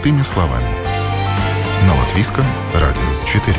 Простыми словами. На Латвийском радио 4.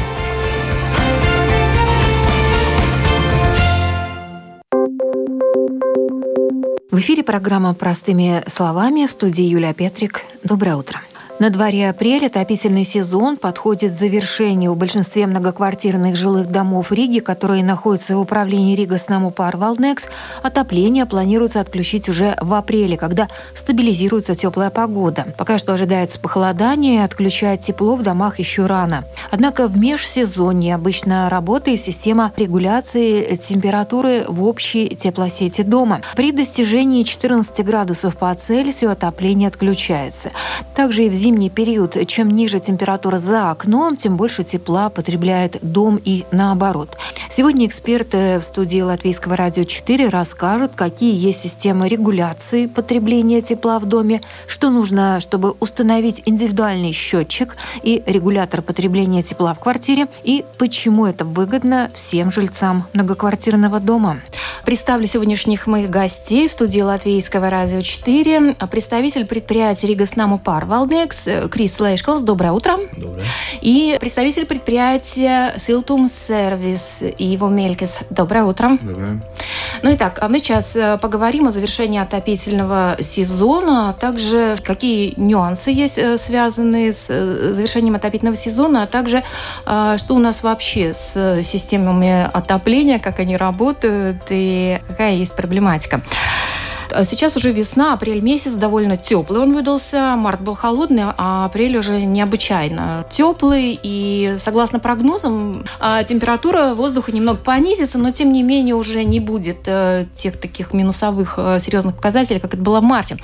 В эфире программа «Простыми словами» в студии Юлия Петрик. Доброе утро. На дворе апрель отопительный сезон подходит к завершению в большинстве многоквартирных жилых домов Риги, которые находятся в управлении Рига Снаму Парвалднекс. Отопление планируется отключить уже в апреле, когда стабилизируется теплая погода. Пока что ожидается похолодание, отключать тепло в домах еще рано. Однако в межсезонье обычно работает система регуляции температуры в общей теплосети дома. При достижении 14 градусов по Цельсию отопление отключается. Также и в зимние зимний период, чем ниже температура за окном, тем больше тепла потребляет дом и наоборот. Сегодня эксперты в студии Латвийского радио 4 расскажут, какие есть системы регуляции потребления тепла в доме, что нужно, чтобы установить индивидуальный счетчик и регулятор потребления тепла в квартире, и почему это выгодно всем жильцам многоквартирного дома. Представлю сегодняшних моих гостей в студии Латвийского радио 4. Представитель предприятия Рига Снаму Пар Валдекс Крис Лейшкалс. Доброе утро. Доброе. И представитель предприятия Силтум Сервис Иво Мелькис. Доброе утро. Доброе. Ну и так, а мы сейчас э, поговорим о завершении отопительного сезона, а также какие нюансы есть э, связанные с э, завершением отопительного сезона, а также что у нас вообще с системами отопления, как они работают и какая есть проблематика. А сейчас уже весна, апрель месяц довольно теплый он выдался. Март был холодный, а апрель уже необычайно теплый. И согласно прогнозам, а, температура воздуха немного понизится, но тем не менее уже не будет э, тех таких минусовых э, серьезных показателей, как это было в марте.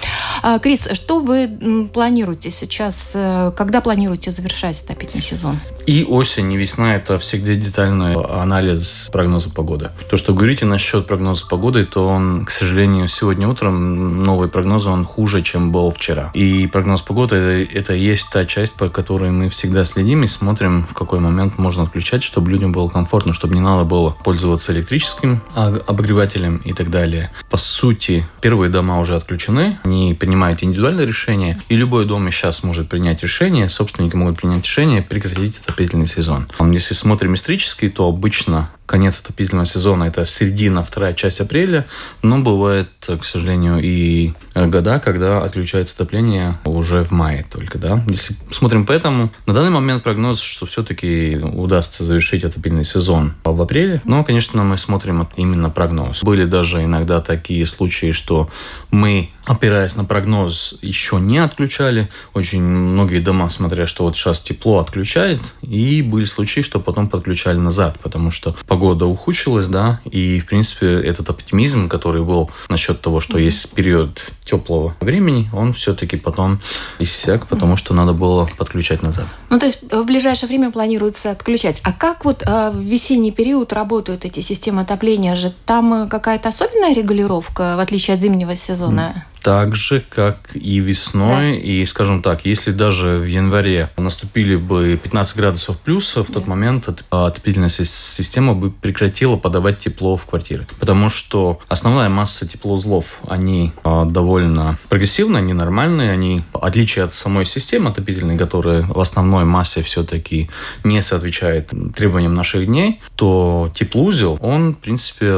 А, Крис, что вы планируете сейчас? Э, когда планируете завершать отопительный сезон? И осень, и весна – это всегда детальный анализ прогноза погоды. То, что говорите насчет прогноза погоды, то он, к сожалению, сегодня утром новый прогноз, он хуже, чем был вчера. И прогноз погоды – это есть та часть, по которой мы всегда следим и смотрим, в какой момент можно отключать, чтобы людям было комфортно, чтобы не надо было пользоваться электрическим обогревателем и так далее. По сути, первые дома уже отключены, они принимают индивидуальное решение, и любой дом сейчас может принять решение, собственники могут принять решение прекратить отопительный сезон. Если смотрим исторически, то обычно конец отопительного сезона – это середина, вторая часть апреля, но бывает, к сожалению, и года, когда отключается отопление уже в мае только, да. Если смотрим по этому, на данный момент прогноз, что все-таки удастся завершить отопительный сезон в апреле, но, конечно, мы смотрим именно прогноз. Были даже иногда такие случаи, что мы опираясь на прогноз, еще не отключали. Очень многие дома, смотря что вот сейчас тепло, отключает. И были случаи, что потом подключали назад, потому что погода ухудшилась, да, и, в принципе, этот оптимизм, который был насчет того, что есть период теплого времени, он все-таки потом иссяк, потому что надо было подключать назад. Ну, то есть в ближайшее время планируется отключать. А как вот э, в весенний период работают эти системы отопления? Же там э, какая-то особенная регулировка, в отличие от зимнего сезона? Так же, как и весной. Да. И, скажем так, если даже в январе наступили бы 15 градусов плюса, в тот да. момент отопительная система бы прекратила подавать тепло в квартиры. Потому что основная масса теплоузлов, они а, довольно прогрессивные, они нормальные, они, в отличие от самой системы отопительной, которая в основной массе все-таки не соответствует требованиям наших дней, то теплоузел, он, в принципе,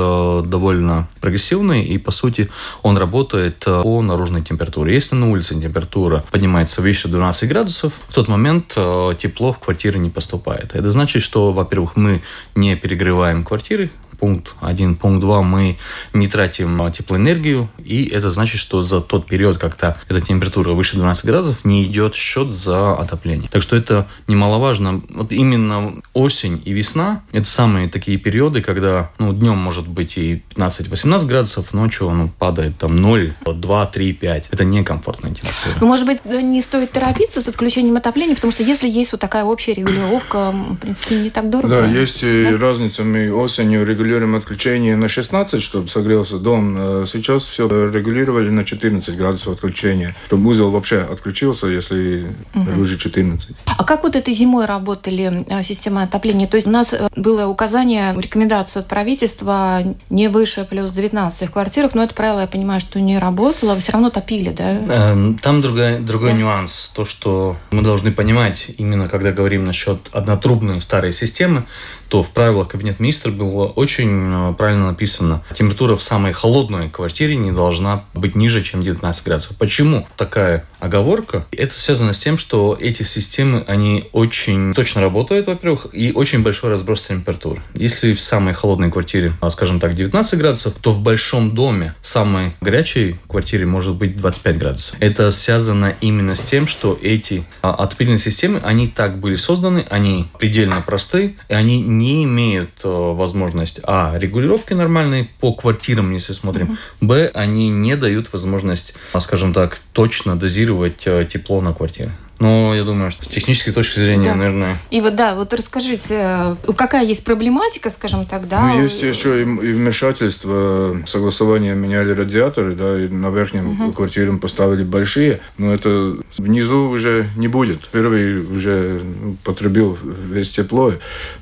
довольно прогрессивный, и, по сути, он работает по наружной температуре. Если на улице температура поднимается выше 12 градусов, в тот момент э, тепло в квартиры не поступает. Это значит, что, во-первых, мы не перегреваем квартиры, пункт 1. Пункт 2. Мы не тратим а, теплоэнергию, и это значит, что за тот период, когда эта температура выше 12 градусов, не идет счет за отопление. Так что это немаловажно. Вот именно осень и весна – это самые такие периоды, когда ну, днем может быть и 15-18 градусов, ночью ну, падает там 0, 2, 3, 5. Это некомфортная температура. Ну, может быть, не стоит торопиться с отключением отопления, потому что если есть вот такая общая регулировка, в принципе, не так дорого. Да, есть да? разница. Мы осенью регулируем регулируем отключение на 16, чтобы согрелся дом. Э, сейчас все регулировали на 14 градусов отключения, чтобы узел вообще отключился, если угу. уже 14. А как вот этой зимой работали э, системы отопления? То есть у нас было указание, рекомендация от правительства не выше плюс 19 в квартирах, но это правило, я понимаю, что не работало, вы все равно топили, да? Эм, там другой, другой да. нюанс. То, что мы должны понимать, именно когда говорим насчет однотрубной старой системы, то в правилах Кабинета министров было очень э, правильно написано. Температура в самой холодной квартире не должна быть ниже, чем 19 градусов. Почему такая оговорка? Это связано с тем, что эти системы, они очень точно работают, во-первых, и очень большой разброс температур. Если в самой холодной квартире, а, скажем так, 19 градусов, то в большом доме, самой горячей квартире может быть 25 градусов. Это связано именно с тем, что эти а, отопительные системы, они так были созданы, они предельно просты, и они не имеют э, возможность, а, регулировки нормальной по квартирам, если смотрим, б, они не дают возможность, скажем так, точно дозировать э, тепло на квартире. Ну, я думаю, что с технической точки зрения, да. наверное. И вот да, вот расскажите, э, какая есть проблематика, скажем так, да? Ну, есть еще и, и вмешательство, согласование меняли радиаторы, да, и на верхнем угу. квартире поставили большие, но это внизу уже не будет. Первый уже потребил весь тепло,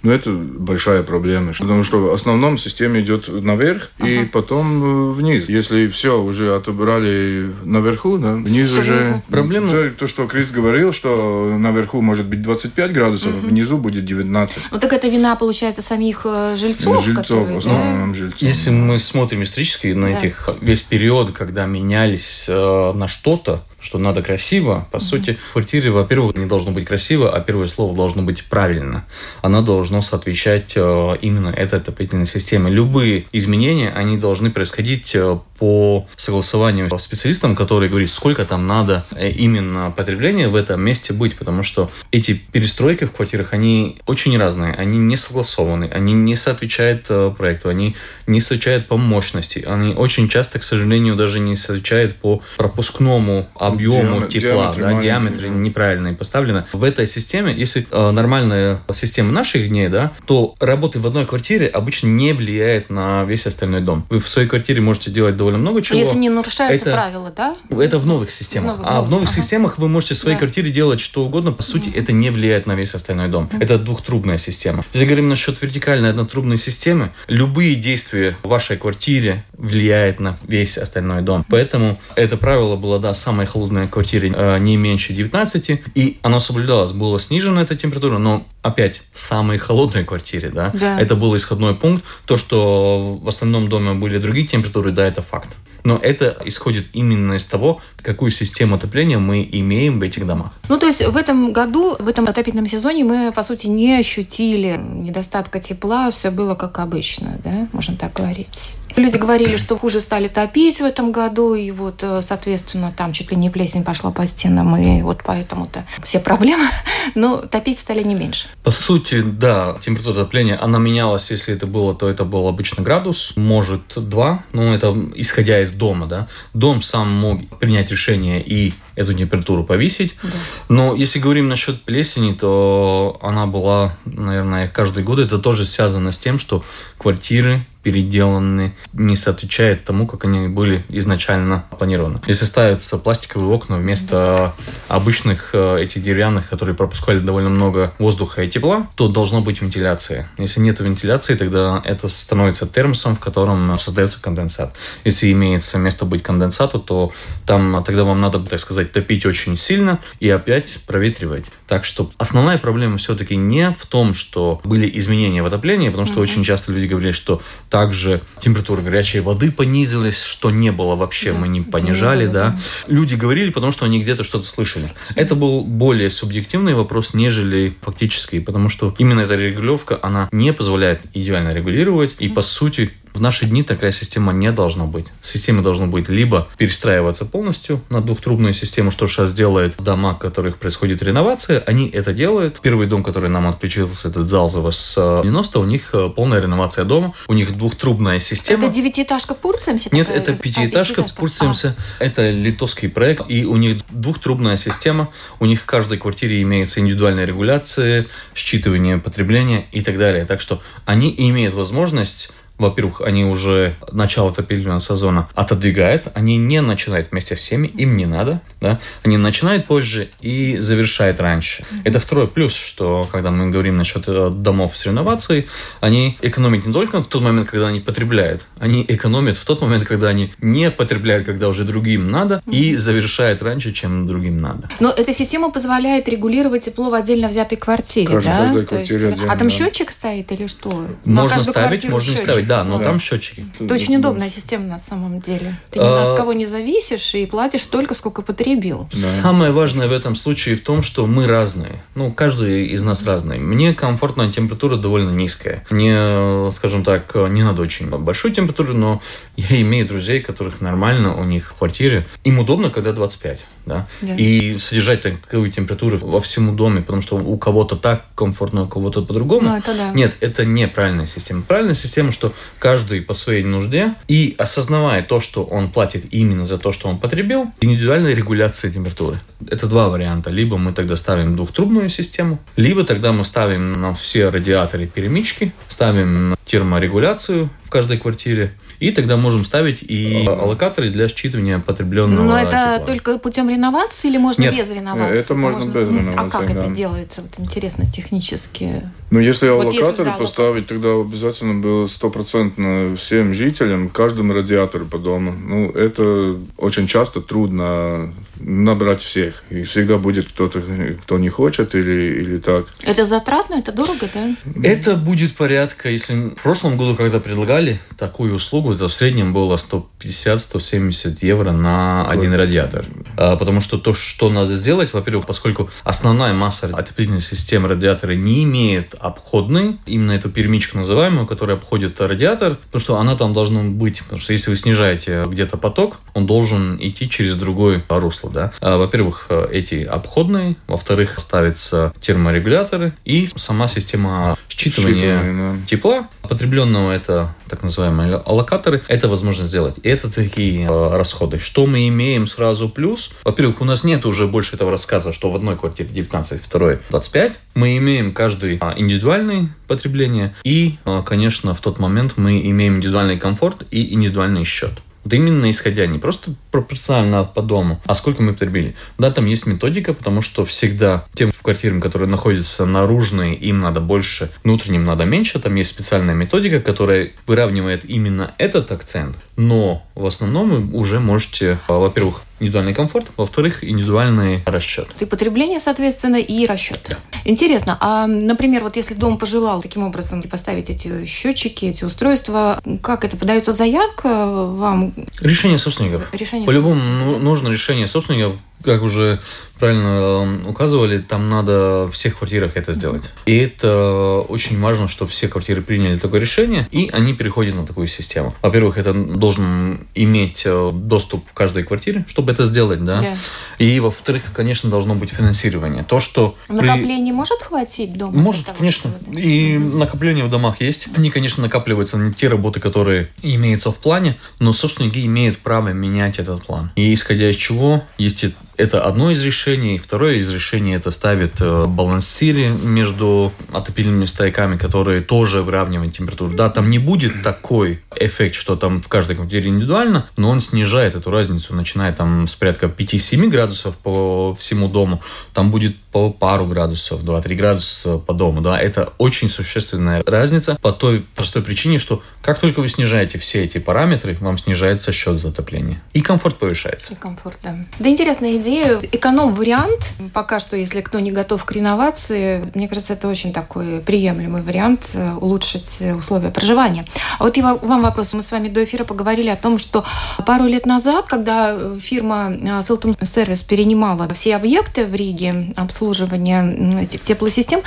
но это большая проблема, потому что в основном система идет наверх ага. и потом вниз. Если все уже отобрали наверху, да, вниз то уже... Проблема... То, то, что Крис говорил, говорил, что наверху может быть 25 градусов, угу. внизу будет 19. Ну так это вина, получается, самих э, жильцов? Жильцов, которые, в основном да? жильцов. Если мы смотрим исторически на да. этих весь период, когда менялись э, на что-то, что надо красиво. По mm-hmm. сути, в квартире, во-первых, не должно быть красиво, а первое слово должно быть правильно. Оно должно соответствовать э, именно этой отопительной системе. Любые изменения, они должны происходить э, по согласованию с специалистом, который говорит, сколько там надо э, именно потребления в этом месте быть, потому что эти перестройки в квартирах, они очень разные, они не согласованы, они не соответствуют проекту, они не соответствуют по мощности, они очень часто, к сожалению, даже не соответствуют по пропускному объему Диам... тепла, диаметре, да, диаметре неправильно поставлено. В этой системе, если э, нормальная система наших дней, да, то работы в одной квартире обычно не влияет на весь остальной дом. Вы в своей квартире можете делать довольно много чего. Если не нарушаются это, правила, да? Это в новых системах. Новых, а в новых ага. системах вы можете в своей да. квартире делать что угодно. По сути, mm это не влияет на весь остальной дом. mm Это двухтрубная система. Если говорим насчет вертикальной однотрубной системы, любые действия в вашей квартире влияют на весь остальной дом. Поэтому это правило было, да, самое холодной квартире э, не меньше 19, и оно соблюдалось. Была снижена эта температура, но опять, самой холодной квартире, да, да. это был исходной пункт. То, что в остальном доме были другие температуры, да, это факт. Но это исходит именно из того, какую систему отопления мы имеем в этих домах. Ну, то есть в этом году, в этом отопительном сезоне мы, по сути, не ощутили недостатка тепла, все было как обычно, да, можно так говорить. Люди говорили, что хуже стали топить в этом году, и вот, э, соответственно, там чуть ли не плесень пошла по стенам, и вот поэтому-то все проблемы, но топить стали не меньше. По сути, да, температура отопления, она менялась, если это было, то это был обычно градус, может два, но это исходя из дома, да. Дом сам мог принять решение и эту температуру повысить. Да. Но если говорим насчет плесени, то она была, наверное, каждый год. Это тоже связано с тем, что квартиры переделаны, не соответствуют тому, как они были изначально планированы. Если ставятся пластиковые окна вместо обычных э, этих деревянных, которые пропускали довольно много воздуха и тепла, то должна быть вентиляция. Если нет вентиляции, тогда это становится термосом, в котором создается конденсат. Если имеется место быть конденсату, то там тогда вам надо, так сказать, топить очень сильно и опять проветривать. Так что основная проблема все-таки не в том, что были изменения в отоплении, потому что mm-hmm. очень часто люди говорили, что также температура горячей воды понизилась, что не было вообще, да, мы не понижали, да. да. Люди говорили, потому что они где-то что-то слышали. Это был более субъективный вопрос, нежели фактический, потому что именно эта регулировка, она не позволяет идеально регулировать, и по сути в наши дни такая система не должна быть. Система должна быть либо перестраиваться полностью на двухтрубную систему, что сейчас делает дома, в которых происходит реновация. Они это делают. Первый дом, который нам отключился, этот Залзово с 90, у них э, полная реновация дома. У них двухтрубная система. Это девятиэтажка в Пурцемсе? Нет, это пятиэтажка, а, в Пурцемсе. А. Это литовский проект, и у них двухтрубная система. У них в каждой квартире имеется индивидуальная регуляция, считывание потребления и так далее. Так что они имеют возможность во-первых, они уже начало отопительного сезона отодвигают, они не начинают вместе с всеми, им не надо, да, они начинают позже и завершают раньше. Mm-hmm. Это второй плюс, что когда мы говорим насчет э, домов с реновацией, они экономят не только в тот момент, когда они потребляют, они экономят в тот момент, когда они не потребляют, когда уже другим надо, mm-hmm. и завершают раньше, чем другим надо. Но эта система позволяет регулировать тепло в отдельно взятой квартире, Каждый, да? Каждой квартире есть, отдельно, а там счетчик стоит или что? Можно ставить, можно не ставить, да, но да. там счетчики. Это очень удобная система на самом деле. Ты ни а... от кого не зависишь и платишь столько, сколько потребил. Да. Самое важное в этом случае в том, что мы разные. Ну, каждый из нас разный. Мне комфортная температура довольно низкая. Мне, скажем так, не надо очень большой температуры, но я имею друзей, которых нормально у них в квартире. Им удобно, когда 25 да, yeah. и содержать такую температуру во всему доме, потому что у кого-то так комфортно, у кого-то по-другому. Ну, это да. Нет, это неправильная система. Правильная система, что каждый по своей нужде и осознавая то, что он платит именно за то, что он потребил, индивидуальная регуляция температуры. Это два варианта. Либо мы тогда ставим двухтрубную систему, либо тогда мы ставим на все радиаторы перемычки, ставим терморегуляцию в каждой квартире, и тогда можем ставить и аллокаторы для считывания потребленного Но это тепла. только путем реновации или можно Нет, без реновации? Это можно, можно без реновации. А как да. это делается? Вот интересно, технически. Ну, если вот аллокаторы если, да, поставить, тогда обязательно было стопроцентно всем жителям, каждому радиатору по дому. Ну, это очень часто трудно набрать всех. И всегда будет кто-то, кто не хочет или, или так. Это затратно, это дорого, да? Это будет порядка, если в прошлом году, когда предлагали такую услугу, это в среднем было 150-170 евро на один радиатор. А, потому что то, что надо сделать, во-первых, поскольку основная масса отопительной системы радиатора не имеет обходной, именно эту перемичку называемую, которая обходит радиатор, потому что она там должна быть. Потому что если вы снижаете где-то поток, он должен идти через другое русло. Да? А, во-первых, эти обходные, во-вторых, ставятся терморегуляторы и сама система считывания Считывание, да. тепла потребленного, это так называемые аллокаторы, это возможно сделать. И это такие э, расходы. Что мы имеем сразу плюс? Во-первых, у нас нет уже больше этого рассказа, что в одной квартире 19, второй 25. Мы имеем каждый а, индивидуальное потребление. И, а, конечно, в тот момент мы имеем индивидуальный комфорт и индивидуальный счет. Вот именно исходя не просто пропорционально по дому, а сколько мы потребили. Да, там есть методика, потому что всегда тем квартирам, которые находятся наружные, им надо больше, внутренним надо меньше. Там есть специальная методика, которая выравнивает именно этот акцент. Но в основном вы уже можете, во-первых, индивидуальный комфорт, во-вторых, индивидуальный расчет. И потребление, соответственно, и расчет. Да. Интересно, а, например, вот если дом пожелал таким образом поставить эти счетчики, эти устройства, как это, подается заявка вам? Решение собственников. Решение По-любому собственников. нужно решение собственников, как уже правильно указывали, там надо в всех квартирах это сделать. И это очень важно, что все квартиры приняли такое решение, и они переходят на такую систему. Во-первых, это должен иметь э, доступ в каждой квартире, чтобы это сделать, да. Yeah. И, во-вторых, конечно, должно быть финансирование. То, что... Накопление при... может хватить дома? Может, того, конечно. Чтобы... И накопление в домах есть. Они, конечно, накапливаются на те работы, которые имеются в плане, но собственники имеют право менять этот план. И исходя из чего, есть это одно из решений. Второе из решений это ставит э, балансири между отопительными стояками, которые тоже выравнивают температуру. Да, там не будет такой эффект, что там в каждой квартире индивидуально, но он снижает эту разницу, начиная там с порядка 5-7 градусов по всему дому. Там будет по пару градусов, 2-3 градуса по дому. Да, это очень существенная разница по той простой причине, что как только вы снижаете все эти параметры, вам снижается счет затопления. И комфорт повышается. И комфорт, да. Да интересная идея. Эконом-вариант, пока что, если кто не готов к реновации, мне кажется, это очень такой приемлемый вариант э, улучшить условия проживания. А вот и вам вопрос. Мы с вами до эфира поговорили о том, что пару лет назад, когда фирма Селтум э, Сервис перенимала все объекты в Риге обслуживания теплосистем,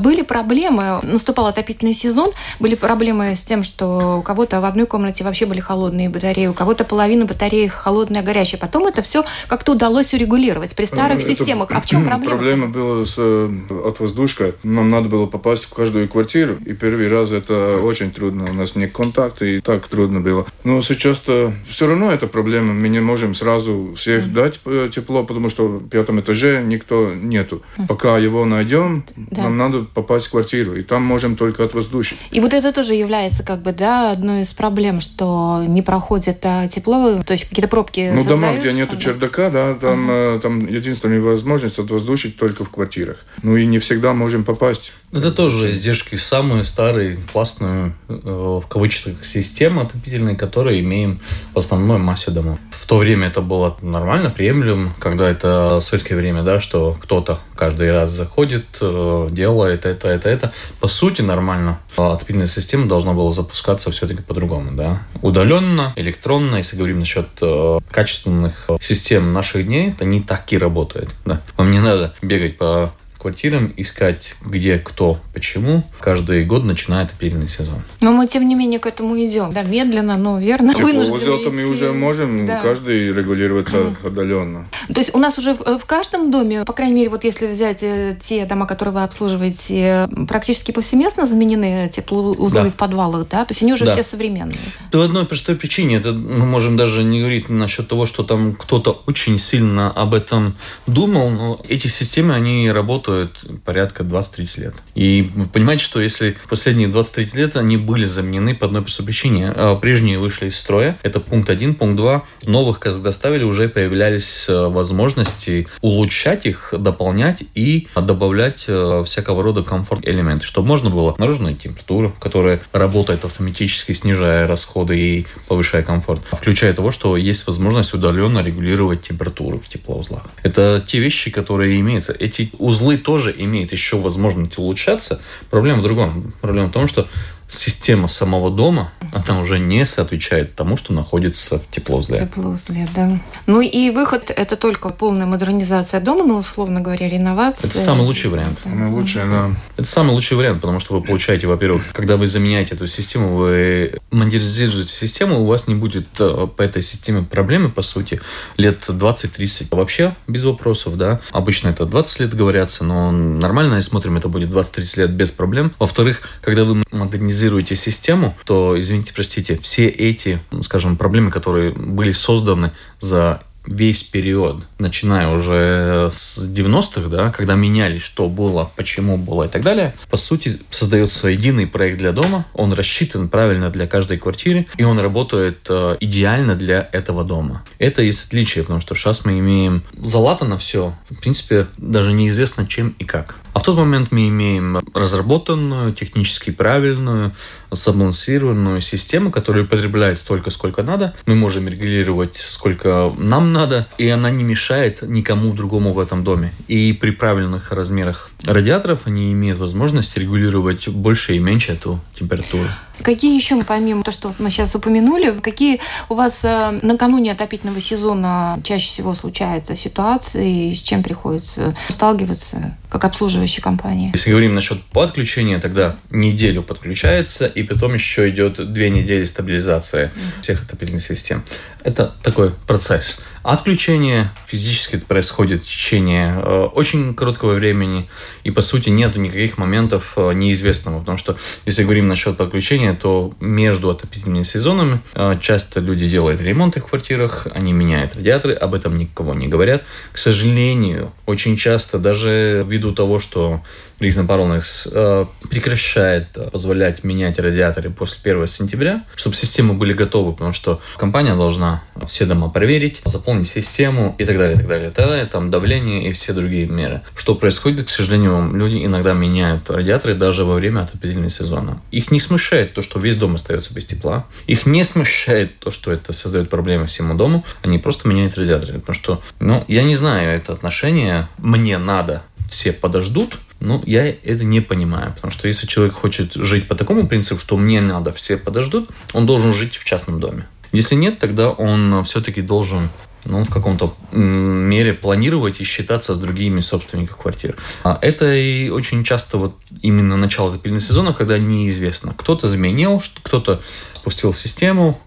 были проблемы. Наступал отопительный сезон, были проблемы с тем, что у кого-то в одной комнате вообще были холодные батареи, у кого-то половина батареи холодная, горячая. Потом это все как-то удалось урегулировать при старых это системах. А в чем проблема? Проблема была с, э, от воздушка. Нам надо было попасть в каждую квартиру. И первый раз это очень трудно. У нас не контакты, и так трудно было. Но сейчас-то все равно это проблема. Мы не можем сразу всех mm-hmm. дать э, тепло, потому что в пятом этаже никто нет нету. Пока его найдем, да. нам надо попасть в квартиру, и там можем только отвоздушить. И вот это тоже является как бы, да, одной из проблем, что не проходит а, тепло, то есть какие-то пробки Ну, дома, где нету да? чердака, да, там, ага. там единственная возможность отвоздушить только в квартирах. Ну и не всегда можем попасть. Это тоже издержки самые старые, классную, э, в кавычках, системы отопительной, которые имеем в основной массе домов. В то время это было нормально, приемлемо, когда это советское время, да, что кто-то каждый раз заходит, э, делает это, это, это. По сути, нормально. Отопительная система должна была запускаться все-таки по-другому, да. Удаленно, электронно, если говорим насчет э, качественных систем наших дней, это не так и работает, да. Вам не надо бегать по квартирам, искать где, кто, почему. Каждый год начинает отопительный сезон. Но мы, тем не менее, к этому идем. Да, медленно, но верно. Тепловозел-то мы уже можем да. каждый регулироваться удаленно. То есть у нас уже в, в каждом доме, по крайней мере, вот если взять э, те дома, которые вы обслуживаете, практически повсеместно заменены теплоузлы да. в подвалах, да? То есть они уже да. все современные. По одной простой причине. Это мы можем даже не говорить насчет того, что там кто-то очень сильно об этом думал, но эти системы, они работают стоит порядка 20-30 лет. И вы понимаете, что если последние 20-30 лет они были заменены по одной простой причине. А прежние вышли из строя. Это пункт один. Пункт два. Новых, когда ставили, уже появлялись э, возможности улучшать их, дополнять и добавлять э, всякого рода комфорт элементы, чтобы можно было наружную температуру, которая работает автоматически, снижая расходы и повышая комфорт, включая того, что есть возможность удаленно регулировать температуру в теплоузлах. Это те вещи, которые имеются. Эти узлы тоже имеет еще возможность улучшаться. Проблема в другом. Проблема в том, что система самого дома, она уже не отвечает тому, что находится в теплоузле. Теплоузле, да. Ну и выход – это только полная модернизация дома, ну, условно говоря, реновация. Это самый лучший вариант. Самый лучший, да. Это самый лучший вариант, потому что вы получаете, во-первых, когда вы заменяете эту систему, вы модернизируете систему, у вас не будет э, по этой системе проблемы, по сути, лет 20-30. Вообще без вопросов, да. Обычно это 20 лет говорятся, но нормально, если смотрим, это будет 20-30 лет без проблем. Во-вторых, когда вы модернизируете анализируете систему, то, извините, простите, все эти, скажем, проблемы, которые были созданы за весь период, начиная уже с 90-х, да, когда меняли, что было, почему было и так далее, по сути, создается единый проект для дома, он рассчитан правильно для каждой квартиры, и он работает э, идеально для этого дома. Это есть отличие, потому что сейчас мы имеем залатано все, в принципе, даже неизвестно чем и как. А в тот момент мы имеем разработанную, технически правильную, сбалансированную систему, которая потребляет столько, сколько надо. Мы можем регулировать, сколько нам надо, и она не мешает никому другому в этом доме. И при правильных размерах радиаторов они имеют возможность регулировать больше и меньше эту температуру. Какие еще, помимо того, что мы сейчас упомянули, какие у вас э, накануне отопительного сезона чаще всего случаются ситуации, с чем приходится сталкиваться как обслуживающей компании? Если говорим насчет подключения, тогда неделю подключается, и потом еще идет две недели стабилизации всех отопительных систем. Это такой процесс. Отключение физически происходит в течение э, очень короткого времени, и по сути нету никаких моментов э, неизвестного, потому что если говорим насчет подключения, то между отопительными сезонами э, часто люди делают ремонты в квартирах, они меняют радиаторы, об этом никого не говорят. К сожалению, очень часто даже ввиду того, что Ризна Паролнекс э, прекращает позволять менять радиаторы после 1 сентября, чтобы системы были готовы, потому что компания должна все дома проверить, заполнить систему и так далее, и так далее, и так далее, там давление и все другие меры. Что происходит, к сожалению, люди иногда меняют радиаторы даже во время отопительного сезона. Их не смущает то, что весь дом остается без тепла. Их не смущает то, что это создает проблемы всему дому. Они просто меняют радиаторы. Потому что, ну, я не знаю, это отношение «мне надо», все подождут, ну, я это не понимаю, потому что если человек хочет жить по такому принципу, что мне надо, все подождут, он должен жить в частном доме. Если нет, тогда он все-таки должен ну, в каком-то мере планировать и считаться с другими собственниками квартир. А это и очень часто вот именно начало отопительного сезона, когда неизвестно. Кто-то заменил, кто-то спустил систему,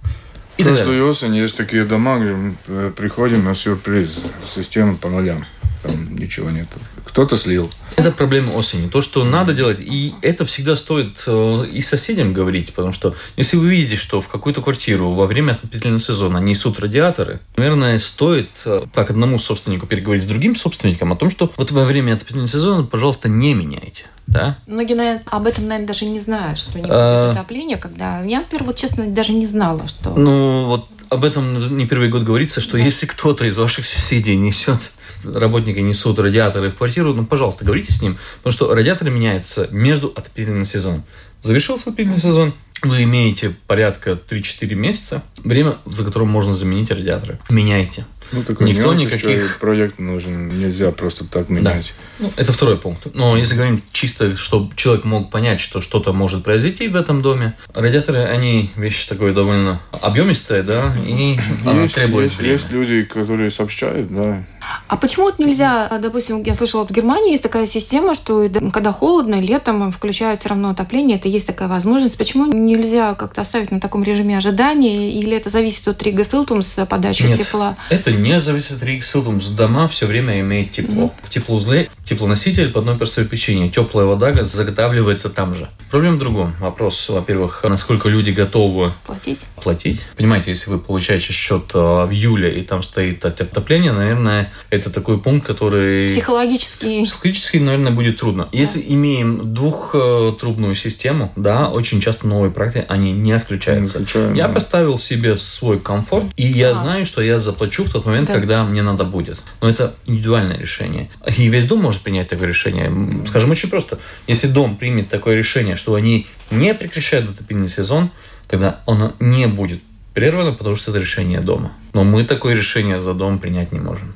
и Каждую осень есть такие дома, где мы приходим на сюрприз, система по нулям там ничего нет. Кто-то слил. Это проблема осени. То, что надо делать, и это всегда стоит э, и соседям говорить, потому что если вы видите, что в какую-то квартиру во время отопительного сезона несут радиаторы, наверное, стоит э, как одному собственнику переговорить с другим собственником о том, что вот во время отопительного сезона, пожалуйста, не меняйте. Да? Многие наверное, об этом, наверное, даже не знают, что не будет а... отопления, когда... Я, например, вот честно, даже не знала, что... Ну, вот об этом не первый год говорится, что да. если кто-то из ваших соседей несет, работники несут радиаторы в квартиру, ну, пожалуйста, говорите с ним, потому что радиаторы меняются между отопительным сезоном. Завершился отопительный сезон, вы имеете порядка 3-4 месяца, время, за которым можно заменить радиаторы. Меняйте. Ну, такой Никто никаких... проект нужен, нельзя просто так менять. Да. Ну, это второй пункт. Но если говорим чисто, чтобы человек мог понять, что что-то может произойти в этом доме, радиаторы, они вещи такое довольно объемистые, да, и есть, требуют есть, есть люди, которые сообщают, да, а почему вот нельзя, допустим, я слышала, вот в Германии есть такая система, что когда холодно, летом включают все равно отопление, это есть такая возможность. Почему нельзя как-то оставить на таком режиме ожидания, или это зависит от Рига Силтумс подачи Нет, тепла? это не зависит от Рига Силтумс. Дома все время имеют тепло. Mm-hmm. В теплоузле теплоноситель по одной простой причине. Теплая вода заготавливается там же. Проблема в другом. Вопрос, во-первых, насколько люди готовы платить. платить. Понимаете, если вы получаете счет э, в июле и там стоит отопление, наверное, это такой пункт, который... Психологически... Психологически, наверное, будет трудно. Да. Если имеем двухтрубную систему, да, очень часто новые проекты, они не отключаются. Не я да. поставил себе свой комфорт, и я а. знаю, что я заплачу в тот момент, да. когда мне надо будет. Но это индивидуальное решение. И весь дом может принять такое решение. Скажем очень просто. Если дом примет такое решение, что они не прекращают отопительный сезон, тогда он не будет прервано, потому что это решение дома. Но мы такое решение за дом принять не можем.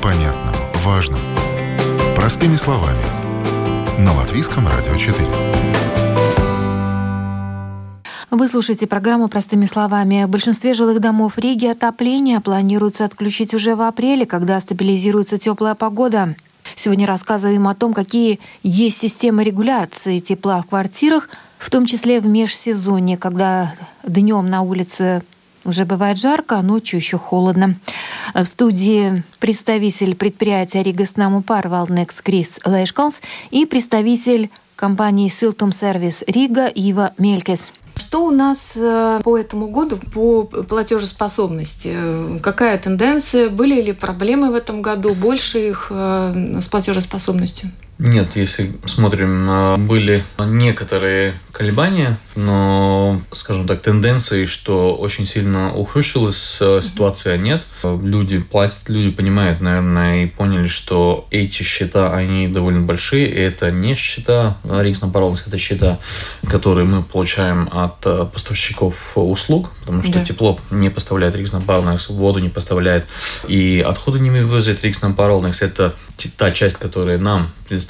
Непонятном, важном. Простыми словами. На Латвийском радио 4. Вы слушаете программу «Простыми словами». В большинстве жилых домов Риги отопление планируется отключить уже в апреле, когда стабилизируется теплая погода. Сегодня рассказываем о том, какие есть системы регуляции тепла в квартирах, в том числе в межсезонье, когда днем на улице уже бывает жарко, а ночью еще холодно. В студии представитель предприятия Ригаснаму Пар Валнекс Крис Лэшкалс и представитель компании Силтум Сервис Рига Ива Мелькес. Что у нас э, по этому году по платежеспособности? Какая тенденция? Были ли проблемы в этом году? Больше их э, с платежеспособностью? Нет, если смотрим, э, были некоторые колебания, но, скажем так, тенденции, что очень сильно ухудшилась э, ситуация, нет. Люди платят, люди понимают, наверное, и поняли, что эти счета, они довольно большие, и это не счета Рикснапаролс, это счета, которые мы получаем от поставщиков услуг, потому что да. тепло не поставляет Рикснапаролс, воду не поставляет, и отходы не вывозит Рикснапаролс, это та часть, которая нам предоставляют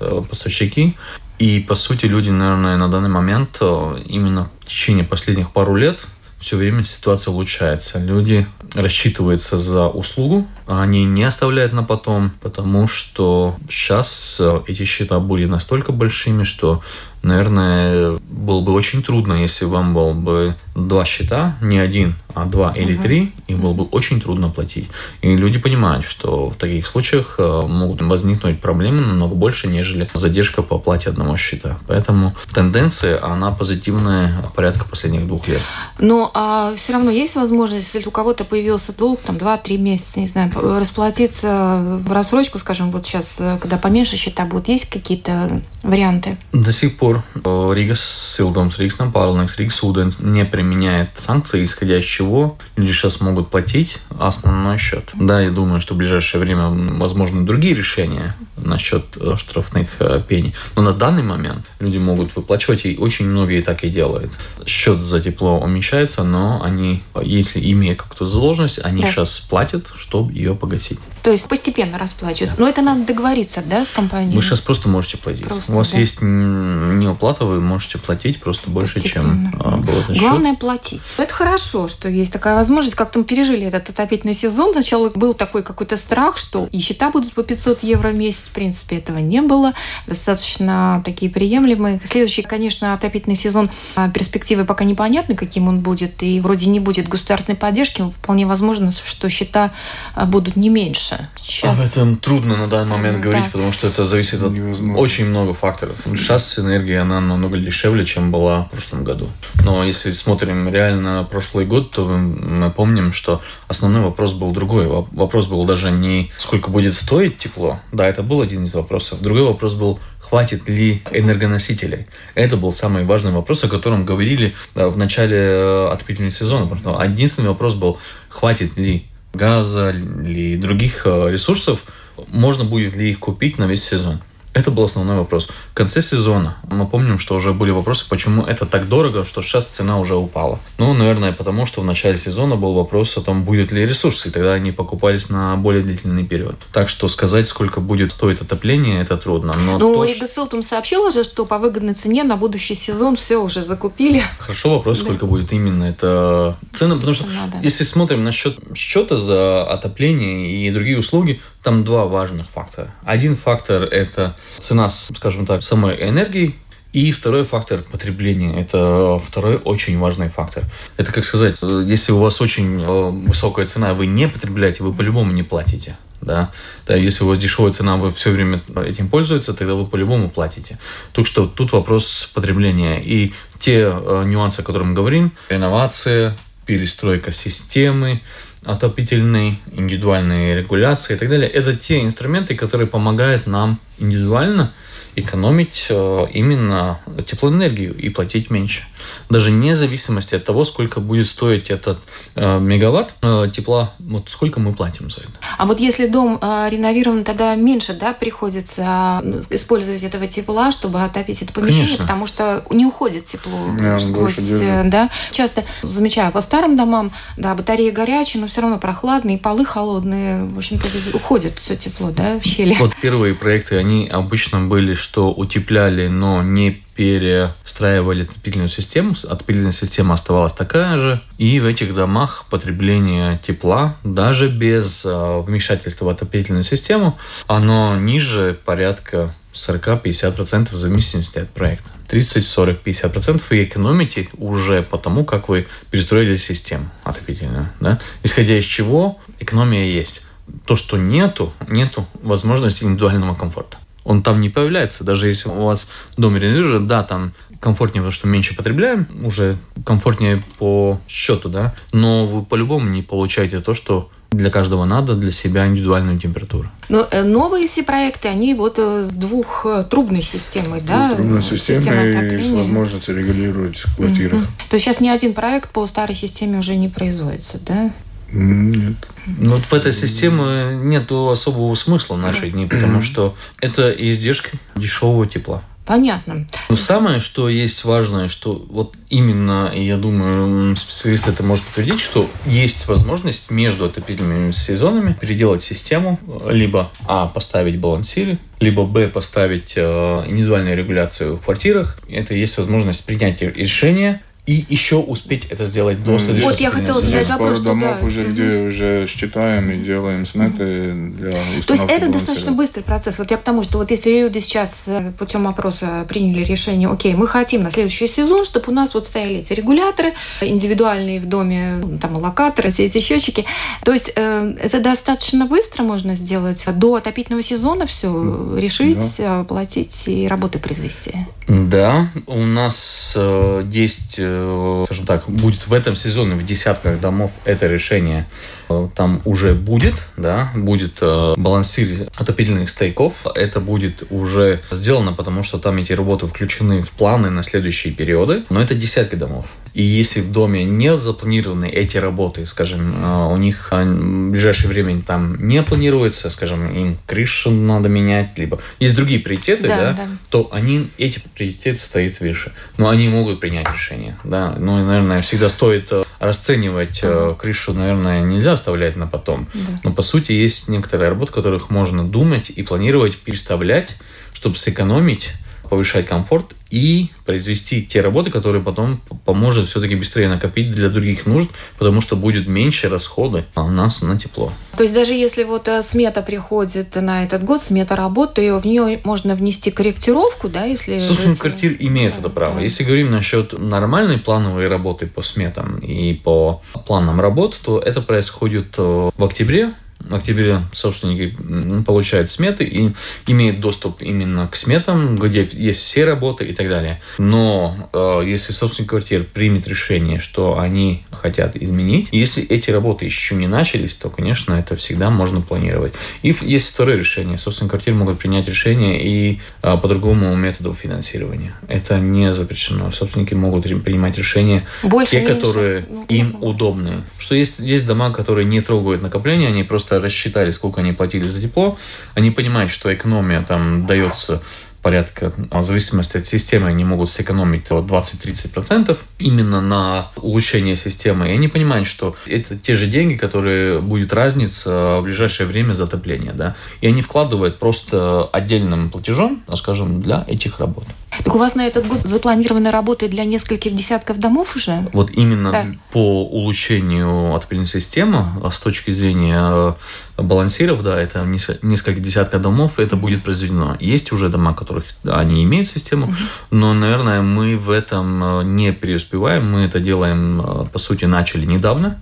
э, поставщики. И, по сути, люди, наверное, на данный момент, э, именно в течение последних пару лет, все время ситуация улучшается. Люди рассчитываются за услугу, а они не оставляют на потом, потому что сейчас э, эти счета были настолько большими, что наверное, было бы очень трудно, если вам было бы два счета, не один, а два или три, и было бы очень трудно платить. И люди понимают, что в таких случаях э, могут возникнуть проблемы намного больше, нежели задержка по оплате одного счета. Поэтому тенденция, она позитивная порядка последних двух лет. Но а все равно есть возможность, если у кого-то появился долг, там 2-3 месяца, не знаю, расплатиться в рассрочку, скажем, вот сейчас, э, когда поменьше счета будут, есть какие-то варианты? До сих пор пор Риgas Siltums, Риgas Напарлнекс, Риgas Ūdens не применяет санкции, исходя из чего люди сейчас могут платить основной счет. Да, я думаю, что в ближайшее время возможны другие решения насчет э, штрафных э, пений. Но на данный момент люди могут выплачивать, и очень многие так и делают. Счет за тепло уменьшается, но они, если имея какую-то заложенность, они да. сейчас платят, чтобы ее погасить. То есть постепенно расплачивать. Но это надо договориться, да, с компанией? Вы сейчас просто можете платить. Просто, У вас да? есть неуплата, вы можете платить просто больше, чем а, было на Главное платить. Это хорошо, что есть такая возможность. Как-то мы пережили этот отопительный сезон. Сначала был такой какой-то страх, что и счета будут по 500 евро в месяц. В принципе, этого не было. Достаточно такие приемлемые. Следующий, конечно, отопительный сезон. А, перспективы пока непонятны, каким он будет. И вроде не будет государственной поддержки. Вполне возможно, что счета а, будут не меньше. Сейчас... Об этом трудно на данный момент говорить, да. потому что это зависит от Невозможно. очень много факторов. Сейчас энергия, она намного дешевле, чем была в прошлом году. Но если смотрим реально прошлый год, то мы помним, что основной вопрос был другой. Вопрос был даже не сколько будет стоить тепло. Да, это один из вопросов. Другой вопрос был, хватит ли энергоносителей. Это был самый важный вопрос, о котором говорили в начале э, отопительного сезона. Потому что единственный вопрос был, хватит ли газа или других э, ресурсов, можно будет ли их купить на весь сезон. Это был основной вопрос. В конце сезона мы помним, что уже были вопросы, почему это так дорого, что сейчас цена уже упала. Ну, наверное, потому что в начале сезона был вопрос о том, будет ли ресурсы, и тогда они покупались на более длительный период. Так что сказать, сколько будет стоить отопление, это трудно. Но ну, то, Рига Силтум сообщил уже, что по выгодной цене на будущий сезон все уже закупили. Хорошо, вопрос, да. сколько будет именно это цена, потому что Надо. если смотрим насчет счета за отопление и другие услуги, там два важных фактора. Один фактор – это цена, скажем так, самой энергии, и второй фактор потребления. Это второй очень важный фактор. Это, как сказать, если у вас очень э, высокая цена, вы не потребляете, вы по-любому не платите. Да? да, если у вас дешевая цена, вы все время этим пользуетесь, тогда вы по-любому платите. Так что тут вопрос потребления. И те э, нюансы, о которых мы говорим, реновация, перестройка системы, отопительной, индивидуальной регуляции и так далее. Это те инструменты, которые помогают нам индивидуально экономить э, именно теплоэнергию и платить меньше. Даже вне зависимости от того, сколько будет стоить этот э, мегаватт э, тепла, вот сколько мы платим за это. А вот если дом э, реновирован, тогда меньше да, приходится использовать этого тепла, чтобы отопить это помещение, Конечно. потому что не уходит тепло yeah, сквозь... Да? Часто замечаю по старым домам, да, батареи горячие, но все равно прохладные, полы холодные, в общем-то, уходит все тепло да, в щели. Вот первые проекты, они обычно были что утепляли, но не перестраивали отопительную систему. Отопительная система оставалась такая же. И в этих домах потребление тепла, даже без а, вмешательства в отопительную систему, оно ниже порядка 40-50% в зависимости от проекта. 30, 40, 50 процентов вы экономите уже потому, как вы перестроили систему отопительную. Да? Исходя из чего экономия есть. То, что нету, нету возможности индивидуального комфорта он там не появляется. Даже если у вас дом реновирован, да, там комфортнее, потому что меньше потребляем, уже комфортнее по счету, да, но вы по-любому не получаете то, что для каждого надо, для себя индивидуальную температуру. Но э, новые все проекты, они вот э, с двухтрубной системой, да? Трубной системой и с возможностью регулировать квартиры. Mm-hmm. То есть сейчас ни один проект по старой системе уже не производится, да? Нет. Ну, вот в этой системе нет особого смысла в наши дни, потому что это издержки дешевого тепла. Понятно. Но самое, что есть важное, что вот именно, я думаю, специалист это может подтвердить, что есть возможность между отопительными сезонами переделать систему, либо А, поставить балансиры, либо Б, поставить э, индивидуальную регуляцию в квартирах. Это есть возможность принять решение и еще успеть это сделать до следующего Вот я хотела задать вопрос, что домов да. уже, где уже считаем и делаем сметы для То есть это достаточно быстрый процесс. Вот я потому, что вот если люди сейчас э, путем опроса приняли решение, окей, мы хотим на следующий сезон, чтобы у нас вот стояли эти регуляторы, индивидуальные в доме, ну, там локаторы, все эти счетчики. То есть э, это достаточно быстро можно сделать. До отопительного сезона все решить, да. оплатить и работы произвести. Да, у нас э, есть э, скажем так, будет в этом сезоне в десятках домов это решение э, там уже будет, да, будет э, балансир отопительных стейков. Это будет уже сделано, потому что там эти работы включены в планы на следующие периоды. Но это десятки домов. И если в доме не запланированы эти работы, скажем, а, у них а, в ближайшее время там не планируется, скажем, им крышу надо менять, либо есть другие приоритеты, да, да, да. то они, эти приоритеты стоят выше. Но они могут принять решение, да. Ну, наверное, всегда стоит э, расценивать крышу, наверное, нельзя оставлять на потом. Да. Но, по сути, есть некоторые работы, которых можно думать и планировать, переставлять, чтобы сэкономить повышать комфорт и произвести те работы, которые потом поможет все-таки быстрее накопить для других нужд, потому что будет меньше расходы у нас на тепло. То есть даже если вот э, смета приходит на этот год, смета работы, то в нее можно внести корректировку, да, если... Собственно, жить... квартир имеет да, это право. Да. Если говорим насчет нормальной плановой работы по сметам и по планам работ, то это происходит э, в октябре, октябре собственники получают сметы и имеют доступ именно к сметам, где есть все работы и так далее. Но э, если собственник квартир примет решение, что они хотят изменить, если эти работы еще не начались, то, конечно, это всегда можно планировать. И есть второе решение. Собственник квартир могут принять решение и э, по другому методу финансирования. Это не запрещено. Собственники могут принимать решения, Больше, те, меньше. которые ну, им удобны. Что есть, есть дома, которые не трогают накопления, они просто просто рассчитали, сколько они платили за тепло, они понимают, что экономия там дается порядка, в зависимости от системы, они могут сэкономить 20-30% именно на улучшение системы. И они понимают, что это те же деньги, которые будет разница в ближайшее время затопления. Да? И они вкладывают просто отдельным платежом, скажем, для этих работ. Так у вас на этот год запланированы работы для нескольких десятков домов уже? Вот именно да. по улучшению отопительной системы а с точки зрения э, балансиров, да, это несколько десятков домов, это будет произведено. Есть уже дома, которых они имеют систему, угу. но, наверное, мы в этом э, не преуспеваем. Мы это делаем, э, по сути, начали недавно.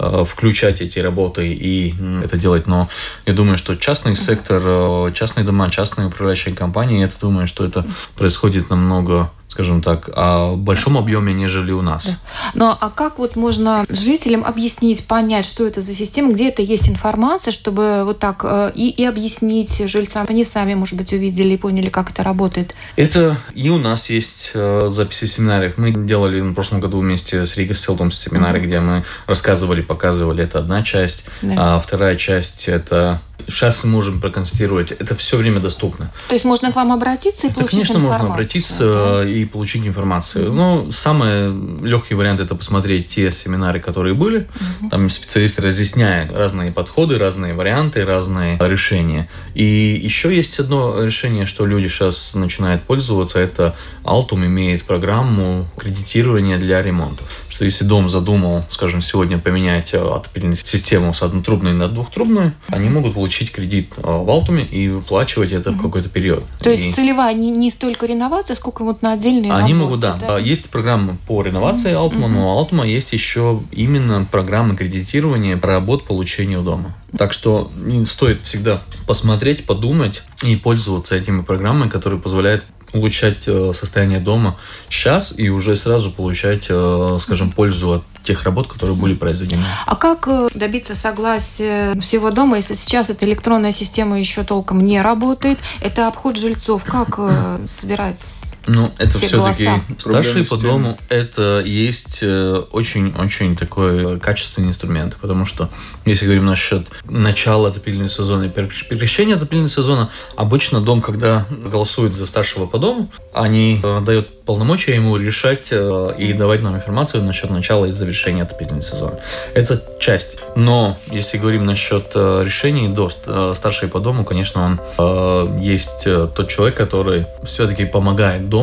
Э, включать эти работы и это делать. Но я думаю, что частный сектор, э, частные дома, частные управляющие компании, я думаю, что это происходит намного скажем так, в большом объеме, нежели у нас. Да. Но а как вот можно жителям объяснить, понять, что это за система, где это есть информация, чтобы вот так э, и, и объяснить жильцам, они сами, может быть, увидели и поняли, как это работает? Это и у нас есть э, записи семинаров. Мы делали в прошлом году вместе с Рига Селтом семинары, mm-hmm. где мы рассказывали, показывали. Это одна часть. Да. А вторая часть – это Сейчас мы можем проконструировать. Это все время доступно. То есть можно к вам обратиться и получить конечно, информацию? Конечно, можно обратиться да? и получить информацию. Mm-hmm. Ну, самый легкий вариант – это посмотреть те семинары, которые были. Mm-hmm. Там специалисты разъясняют разные подходы, разные варианты, разные решения. И еще есть одно решение, что люди сейчас начинают пользоваться. Это Altum имеет программу кредитирования для ремонта что если дом задумал, скажем, сегодня поменять э, отопительную систему с однотрубной на двухтрубную, они могут получить кредит э, в Алтуме и выплачивать это в какой-то период. То есть и... целевая не, не столько реновация, сколько вот на отдельные Они работы, могут, да. да. Есть программа по реновации mm-hmm. Алтума, но у Алтума есть еще именно программа кредитирования работ получения дома. Так что стоит всегда посмотреть, подумать и пользоваться этими программами, которые позволяют улучшать э, состояние дома сейчас и уже сразу получать, э, скажем, пользу от тех работ, которые были произведены. А как э, добиться согласия всего дома, если сейчас эта электронная система еще толком не работает? Это обход жильцов. Как собирать ну, это все-таки старшие по дому. Это есть очень-очень такой качественный инструмент, потому что если говорим насчет начала отопительного сезона и прекращения отопительного сезона, обычно дом, когда голосует за старшего по дому, они дают полномочия ему решать э, и давать нам информацию насчет начала и завершения отопительного сезона. Это часть. Но если говорим насчет э, решений, до э, старший по дому, конечно, он э, есть э, тот человек, который все-таки помогает дому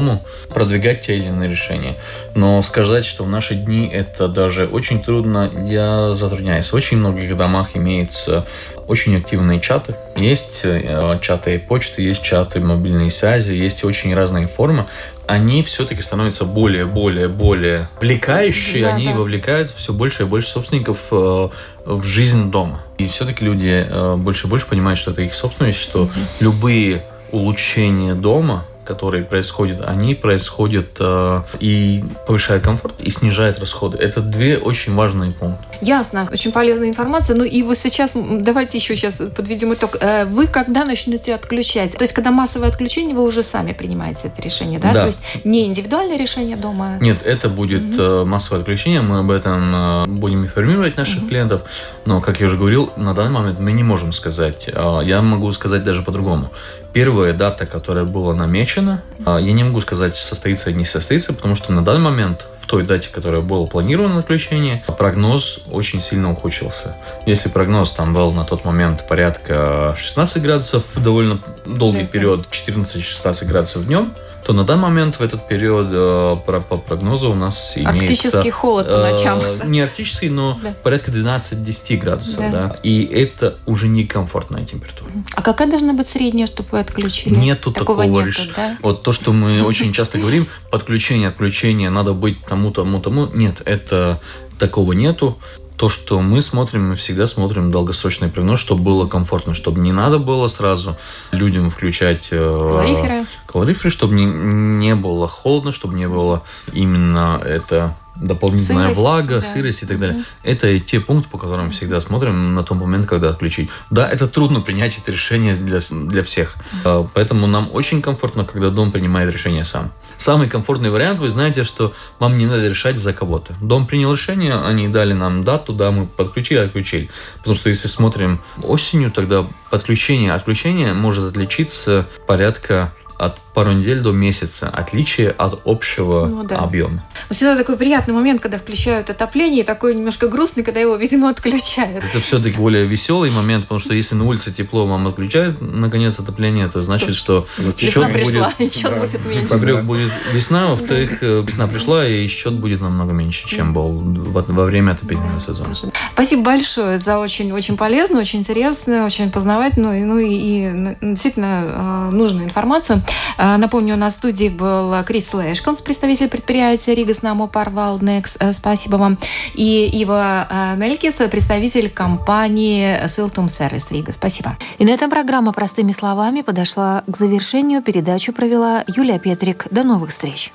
продвигать те или иные решения. Но сказать, что в наши дни это даже очень трудно, я затрудняюсь. В очень многих домах имеется очень активные чаты. Есть э, чаты почты, есть чаты мобильной связи, есть очень разные формы. Они все-таки становятся более, более, более вовлекающие, да, они да. вовлекают все больше и больше собственников э, в жизнь дома. И все-таки люди э, больше и больше понимают, что это их собственность, что любые улучшения дома которые происходят, они происходят э, и повышают комфорт, и снижают расходы. Это две очень важные пункты. Ясно, очень полезная информация. Ну и вот сейчас, давайте еще сейчас подведем итог. Э, вы когда начнете отключать? То есть, когда массовое отключение, вы уже сами принимаете это решение, да? Да. То есть, не индивидуальное решение дома? Нет, это будет угу. массовое отключение, мы об этом э, будем информировать наших угу. клиентов, но, как я уже говорил, на данный момент мы не можем сказать. Я могу сказать даже по-другому. Первая дата, которая была намечена, а, я не могу сказать, состоится или не состоится, потому что на данный момент в той дате, которая была планирована отключение, прогноз очень сильно ухудшился. Если прогноз там был на тот момент порядка 16 градусов в довольно долгий период, 14-16 градусов днем, то на данный момент в этот период э, по, прогнозу у нас имеется... Арктический холод по ночам. Э, не арктический, но да. порядка 12-10 градусов, да. да. И это уже некомфортная температура. А какая должна быть средняя, чтобы вы отключили? Нету такого, такого нету, реш... да? Вот то, что мы очень часто говорим, подключение, отключение, надо быть тому, тому, тому. Нет, это такого нету то, что мы смотрим, мы всегда смотрим долгосрочный прогноз, чтобы было комфортно, чтобы не надо было сразу людям включать э, калориферы, калориферы чтобы не, не было холодно, чтобы не было именно это дополнительная сырость, влага, да. сырость и так далее. Угу. Это те пункты, по которым всегда смотрим на том момент, когда отключить. Да, это трудно принять это решение для, для всех. Угу. Поэтому нам очень комфортно, когда дом принимает решение сам. Самый комфортный вариант, вы знаете, что вам не надо решать за кого-то. Дом принял решение, они дали нам дату, да, мы подключили, отключили. Потому что если смотрим осенью, тогда подключение, отключение может отличиться порядка от пару недель до месяца отличие от общего ну, да. объема. Всегда такой приятный момент, когда включают отопление, и такой немножко грустный, когда его, видимо, отключают. Это все-таки более веселый момент, потому что если на улице тепло, вам отключают, наконец, отопление, то значит, что счет пришла, будет, счет да. будет меньше. Во-первых, будет весна, во-вторых, э, весна пришла, и счет будет намного меньше, чем был во время отопительного сезона. Спасибо большое за очень-очень полезную, очень интересную, очень познавательную, ну и, и ну, действительно э, нужную информацию. Э, напомню, у нас в студии был Крис Лэшконс, представитель предприятия Rīgas namu pārvaldnieks. Э, спасибо вам. И Ива э, Мелькис, представитель компании Силтум Сервис Рига. Спасибо. И на этом программа «Простыми словами» подошла к завершению. Передачу провела Юлия Петрик. До новых встреч.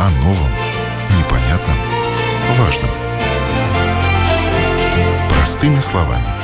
О новом, непонятном, важном. Простыми словами.